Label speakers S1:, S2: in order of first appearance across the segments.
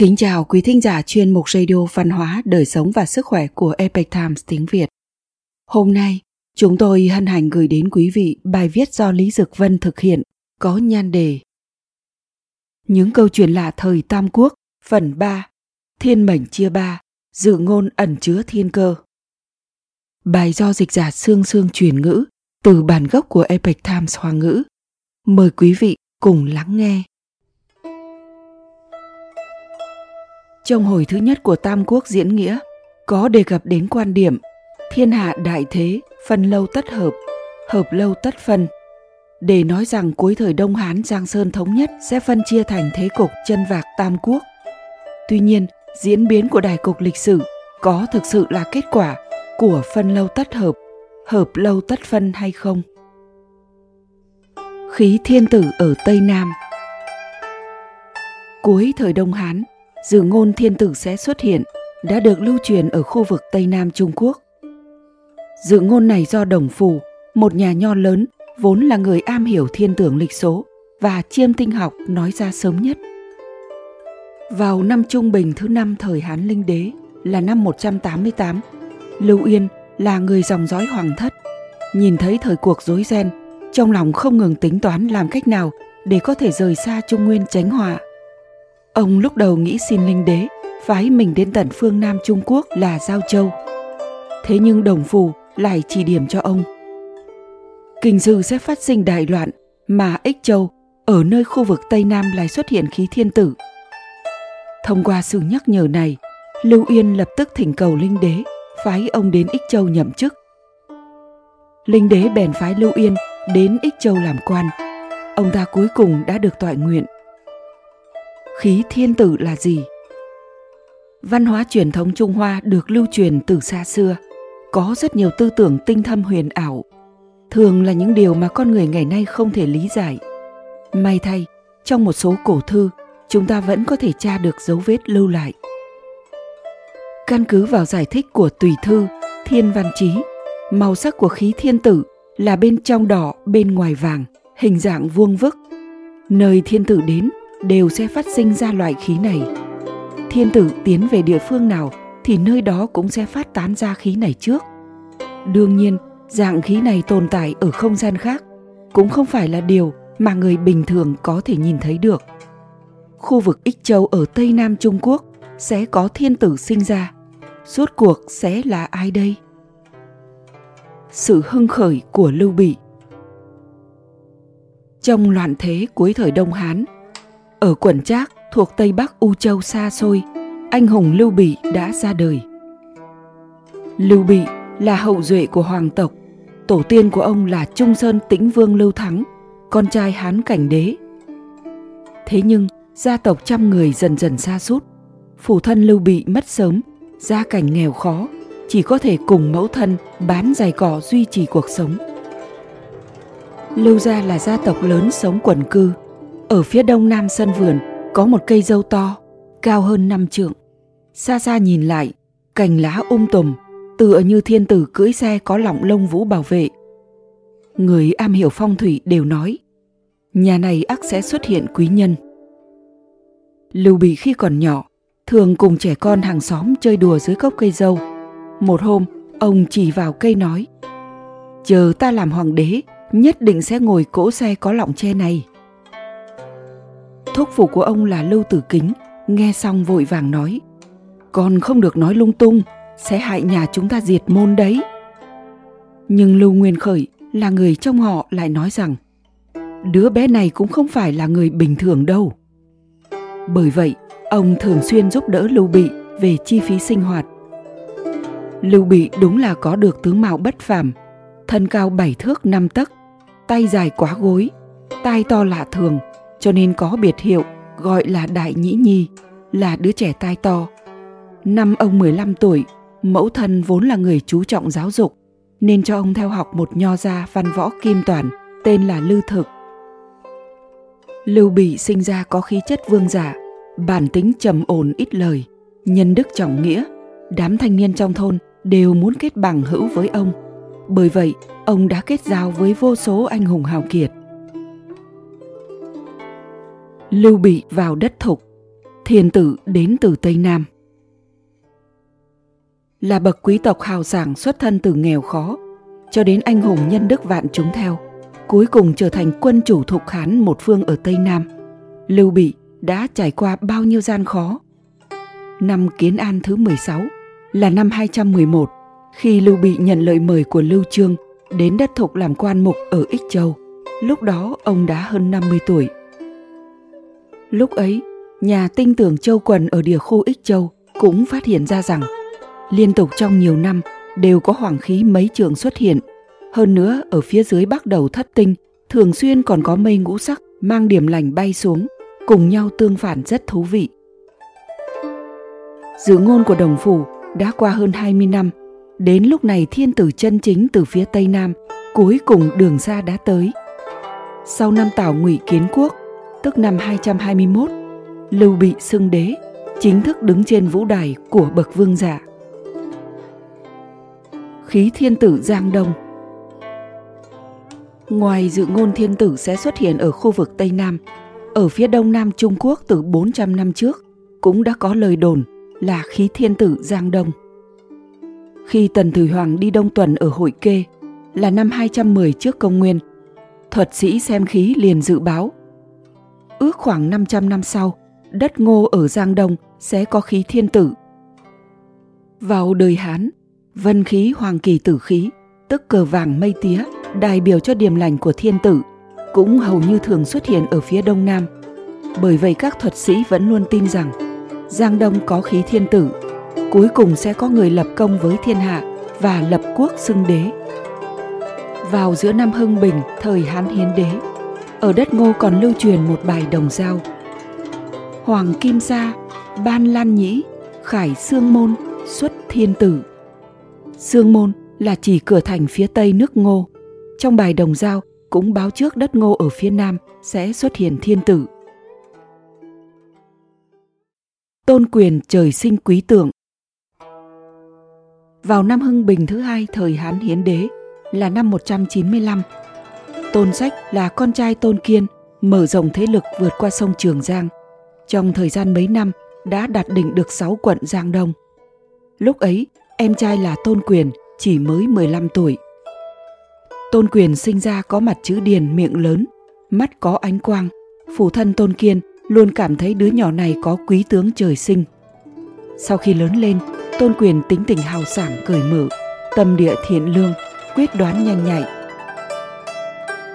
S1: Kính chào quý thính giả chuyên mục radio văn hóa, đời sống và sức khỏe của Epic Times tiếng Việt. Hôm nay, chúng tôi hân hạnh gửi đến quý vị bài viết do Lý Dực Vân thực hiện có nhan đề Những câu chuyện lạ thời Tam Quốc, phần 3, Thiên mệnh chia ba, dự ngôn ẩn chứa thiên cơ. Bài do dịch giả Sương Sương truyền ngữ từ bản gốc của Epic Times Hoa ngữ. Mời quý vị cùng lắng nghe. Trong hồi thứ nhất của Tam Quốc diễn nghĩa, có đề cập đến quan điểm thiên hạ đại thế, phân lâu tất hợp, hợp lâu tất phân. Để nói rằng cuối thời Đông Hán Giang Sơn thống nhất sẽ phân chia thành thế cục chân vạc Tam Quốc. Tuy nhiên, diễn biến của đại cục lịch sử có thực sự là kết quả của phân lâu tất hợp, hợp lâu tất phân hay không? Khí thiên tử ở Tây Nam Cuối thời Đông Hán, dự ngôn thiên tử sẽ xuất hiện đã được lưu truyền ở khu vực Tây Nam Trung Quốc. Dự ngôn này do Đồng Phù, một nhà nho lớn vốn là người am hiểu thiên tưởng lịch số và chiêm tinh học nói ra sớm nhất. Vào năm trung bình thứ năm thời Hán Linh Đế là năm 188, Lưu Yên là người dòng dõi hoàng thất, nhìn thấy thời cuộc rối ren, trong lòng không ngừng tính toán làm cách nào để có thể rời xa Trung Nguyên tránh họa Ông lúc đầu nghĩ xin linh đế phái mình đến tận phương Nam Trung Quốc là Giao Châu. Thế nhưng Đồng Phù lại chỉ điểm cho ông. Kinh dư sẽ phát sinh đại loạn mà Ích Châu ở nơi khu vực Tây Nam lại xuất hiện khí thiên tử. Thông qua sự nhắc nhở này, Lưu Yên lập tức thỉnh cầu Linh Đế phái ông đến Ích Châu nhậm chức. Linh Đế bèn phái Lưu Yên đến Ích Châu làm quan. Ông ta cuối cùng đã được tọa nguyện khí thiên tử là gì? Văn hóa truyền thống trung hoa được lưu truyền từ xa xưa, có rất nhiều tư tưởng tinh thâm huyền ảo. Thường là những điều mà con người ngày nay không thể lý giải. May thay, trong một số cổ thư, chúng ta vẫn có thể tra được dấu vết lưu lại. Căn cứ vào giải thích của tùy thư thiên văn chí, màu sắc của khí thiên tử là bên trong đỏ, bên ngoài vàng, hình dạng vuông vức. Nơi thiên tử đến đều sẽ phát sinh ra loại khí này. Thiên tử tiến về địa phương nào thì nơi đó cũng sẽ phát tán ra khí này trước. Đương nhiên, dạng khí này tồn tại ở không gian khác cũng không phải là điều mà người bình thường có thể nhìn thấy được. Khu vực Ích Châu ở Tây Nam Trung Quốc sẽ có thiên tử sinh ra. Suốt cuộc sẽ là ai đây? Sự hưng khởi của Lưu Bị Trong loạn thế cuối thời Đông Hán, ở quận Trác thuộc Tây Bắc U Châu xa xôi, anh hùng Lưu Bị đã ra đời. Lưu Bị là hậu duệ của hoàng tộc, tổ tiên của ông là Trung Sơn Tĩnh Vương Lưu Thắng, con trai Hán Cảnh Đế. Thế nhưng, gia tộc trăm người dần dần xa sút phủ thân Lưu Bị mất sớm, gia cảnh nghèo khó, chỉ có thể cùng mẫu thân bán giày cỏ duy trì cuộc sống. Lưu gia là gia tộc lớn sống quần cư, ở phía đông nam sân vườn có một cây dâu to, cao hơn năm trượng. Xa xa nhìn lại, cành lá um tùm, tựa như thiên tử cưỡi xe có lọng lông vũ bảo vệ. Người am hiểu phong thủy đều nói, nhà này ắt sẽ xuất hiện quý nhân. Lưu Bị khi còn nhỏ, thường cùng trẻ con hàng xóm chơi đùa dưới gốc cây dâu. Một hôm, ông chỉ vào cây nói, chờ ta làm hoàng đế, nhất định sẽ ngồi cỗ xe có lọng tre này. Thúc phụ của ông là Lưu Tử Kính, nghe xong vội vàng nói, con không được nói lung tung, sẽ hại nhà chúng ta diệt môn đấy. Nhưng Lưu Nguyên Khởi là người trong họ lại nói rằng, đứa bé này cũng không phải là người bình thường đâu. Bởi vậy, ông thường xuyên giúp đỡ Lưu Bị về chi phí sinh hoạt. Lưu Bị đúng là có được tướng mạo bất phàm, thân cao bảy thước năm tấc, tay dài quá gối, tai to lạ thường, cho nên có biệt hiệu gọi là Đại Nhĩ Nhi, là đứa trẻ tai to. Năm ông 15 tuổi, mẫu thân vốn là người chú trọng giáo dục, nên cho ông theo học một nho gia văn võ kim toàn tên là Lư Thực. Lưu Bị sinh ra có khí chất vương giả, bản tính trầm ổn ít lời, nhân đức trọng nghĩa. Đám thanh niên trong thôn đều muốn kết bằng hữu với ông. Bởi vậy, ông đã kết giao với vô số anh hùng hào kiệt. Lưu Bị vào đất thục. Thiên tử đến từ Tây Nam Là bậc quý tộc hào sảng xuất thân từ nghèo khó cho đến anh hùng nhân đức vạn chúng theo, cuối cùng trở thành quân chủ thục Hán một phương ở Tây Nam. Lưu Bị đã trải qua bao nhiêu gian khó. Năm Kiến An thứ 16 là năm 211 khi Lưu Bị nhận lời mời của Lưu Trương đến đất thục làm quan mục ở Ích Châu. Lúc đó ông đã hơn 50 tuổi. Lúc ấy, nhà tinh tưởng Châu Quần ở địa khu Ích Châu cũng phát hiện ra rằng liên tục trong nhiều năm đều có hoàng khí mấy trường xuất hiện. Hơn nữa, ở phía dưới bắc đầu thất tinh, thường xuyên còn có mây ngũ sắc mang điểm lành bay xuống, cùng nhau tương phản rất thú vị. Dự ngôn của đồng phủ đã qua hơn 20 năm, đến lúc này thiên tử chân chính từ phía tây nam, cuối cùng đường xa đã tới. Sau năm Tào Ngụy kiến quốc, tức năm 221, Lưu Bị xưng đế, chính thức đứng trên vũ đài của bậc vương giả khí thiên tử Giang Đông. Ngoài dự ngôn thiên tử sẽ xuất hiện ở khu vực Tây Nam, ở phía đông nam Trung Quốc từ 400 năm trước cũng đã có lời đồn là khí thiên tử Giang Đông. Khi Tần Thủy Hoàng đi đông tuần ở Hội Kê là năm 210 trước công nguyên, thuật sĩ xem khí liền dự báo. Ước khoảng 500 năm sau, đất ngô ở Giang Đông sẽ có khí thiên tử. Vào đời Hán, Vân khí hoàng kỳ tử khí, tức cờ vàng mây tía, đại biểu cho điềm lành của thiên tử, cũng hầu như thường xuất hiện ở phía đông nam. Bởi vậy các thuật sĩ vẫn luôn tin rằng Giang Đông có khí thiên tử, cuối cùng sẽ có người lập công với thiên hạ và lập quốc xưng đế. Vào giữa năm Hưng Bình, thời Hán Hiến Đế, ở đất Ngô còn lưu truyền một bài đồng giao. Hoàng Kim Sa, Ban Lan Nhĩ, Khải Sương Môn, xuất thiên tử. Sương Môn là chỉ cửa thành phía tây nước Ngô. Trong bài đồng giao cũng báo trước đất Ngô ở phía nam sẽ xuất hiện thiên tử. Tôn quyền trời sinh quý tượng Vào năm Hưng Bình thứ hai thời Hán Hiến Đế là năm 195, Tôn Sách là con trai Tôn Kiên mở rộng thế lực vượt qua sông Trường Giang. Trong thời gian mấy năm đã đạt đỉnh được 6 quận Giang Đông. Lúc ấy, Em trai là Tôn Quyền, chỉ mới 15 tuổi. Tôn Quyền sinh ra có mặt chữ điền miệng lớn, mắt có ánh quang. phủ thân Tôn Kiên luôn cảm thấy đứa nhỏ này có quý tướng trời sinh. Sau khi lớn lên, Tôn Quyền tính tình hào sảng cởi mở, tâm địa thiện lương, quyết đoán nhanh nhạy.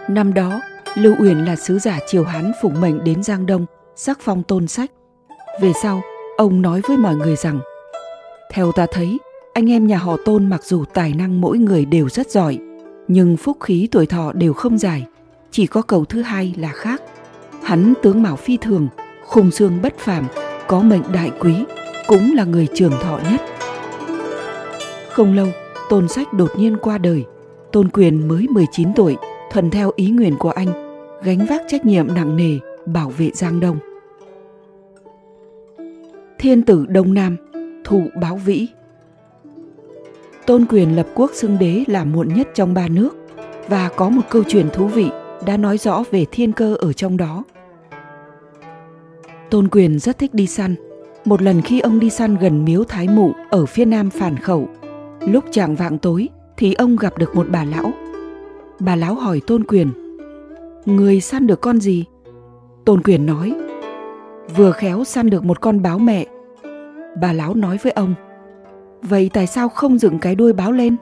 S1: Năm đó, Lưu Uyển là sứ giả triều Hán phụng mệnh đến Giang Đông, sắc phong tôn sách. Về sau, ông nói với mọi người rằng, theo ta thấy, anh em nhà họ Tôn mặc dù tài năng mỗi người đều rất giỏi, nhưng phúc khí tuổi thọ đều không dài, chỉ có cầu thứ hai là khác. Hắn tướng mạo phi thường, khung xương bất phàm, có mệnh đại quý, cũng là người trường thọ nhất. Không lâu, Tôn Sách đột nhiên qua đời. Tôn Quyền mới 19 tuổi, thuần theo ý nguyện của anh, gánh vác trách nhiệm nặng nề bảo vệ Giang Đông. Thiên tử Đông Nam, thụ báo vĩ Tôn quyền lập quốc xưng đế là muộn nhất trong ba nước và có một câu chuyện thú vị đã nói rõ về thiên cơ ở trong đó. Tôn quyền rất thích đi săn. Một lần khi ông đi săn gần miếu Thái Mụ ở phía nam phản khẩu, lúc chạng vạng tối thì ông gặp được một bà lão. Bà lão hỏi Tôn quyền, người săn được con gì? Tôn quyền nói, vừa khéo săn được một con báo mẹ. Bà lão nói với ông, vậy tại sao không dựng cái đuôi báo lên?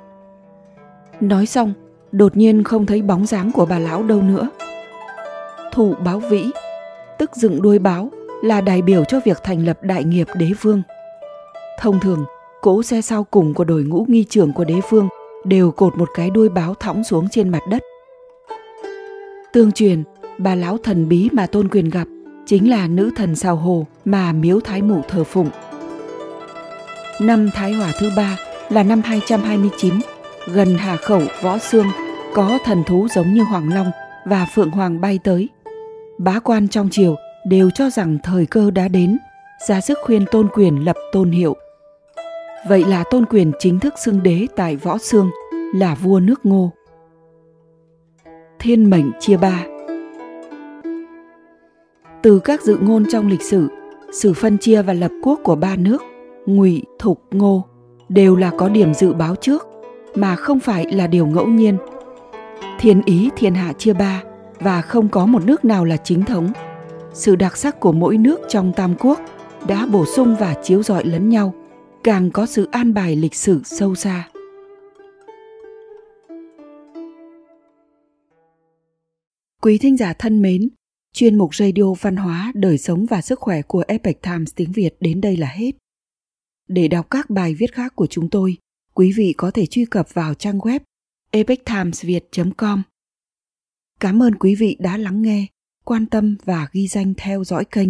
S1: Nói xong đột nhiên không thấy bóng dáng của bà lão đâu nữa. Thủ báo vĩ tức dựng đuôi báo là đại biểu cho việc thành lập đại nghiệp đế vương. Thông thường cỗ xe sau cùng của đội ngũ nghi trưởng của đế vương đều cột một cái đuôi báo thõng xuống trên mặt đất tương truyền bà lão thần bí mà tôn quyền gặp chính là nữ thần sao hồ mà miếu thái mụ thờ phụng Năm Thái Hòa thứ ba là năm 229, gần Hà Khẩu, Võ Xương, có thần thú giống như Hoàng Long và Phượng Hoàng bay tới. Bá quan trong triều đều cho rằng thời cơ đã đến, ra sức khuyên tôn quyền lập tôn hiệu. Vậy là tôn quyền chính thức xưng đế tại Võ Xương, là vua nước ngô. Thiên mệnh chia ba. Từ các dự ngôn trong lịch sử, sự phân chia và lập quốc của ba nước ngụy thục ngô đều là có điểm dự báo trước mà không phải là điều ngẫu nhiên. Thiên ý thiên hạ chia ba và không có một nước nào là chính thống. Sự đặc sắc của mỗi nước trong tam quốc đã bổ sung và chiếu rọi lẫn nhau càng có sự an bài lịch sử sâu xa. Quý thính giả thân mến, chuyên mục radio văn hóa, đời sống và sức khỏe của epic times tiếng việt đến đây là hết. Để đọc các bài viết khác của chúng tôi, quý vị có thể truy cập vào trang web epictimesviet com. Cảm ơn quý vị đã lắng nghe, quan tâm và ghi danh theo dõi kênh